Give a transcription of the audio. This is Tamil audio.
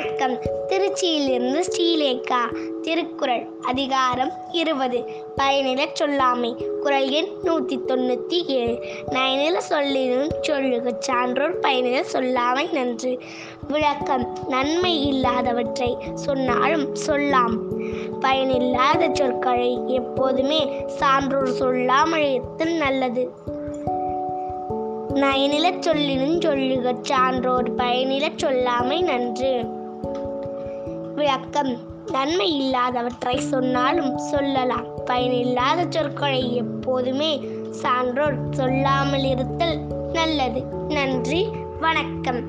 வணக்கம். திருச்சியிலிருந்து ஸ்ரீலேகா திருக்குறள் அதிகாரம் இருபது. பயனிலச் சொல்லாமை. குரல் எண் நூற்றி தொண்ணூற்றி ஏழு நயனில சொல்லினும் சொல்லுகச் சான்றோர் பயனில சொல்லாமை நன்று. விளக்கம். நன்மை இல்லாதவற்றை சொன்னாலும் சொல்லாம். பயனில்லாத சொற்களை எப்போதுமே சான்றோர் சொல்லாமல் நல்லது. நயனிலச் சொல்லினும் சொல்லுக. சான்றோர் பயனிலச் சொல்லாமை நன்று. விளக்கம் நன்மை இல்லாதவற்றை சொன்னாலும் சொல்லலாம். பயனில்லாத சொற்களை எப்போதுமே சான்றோர் சொல்லாமல் இருத்தல் நல்லது. நன்றி. வணக்கம்.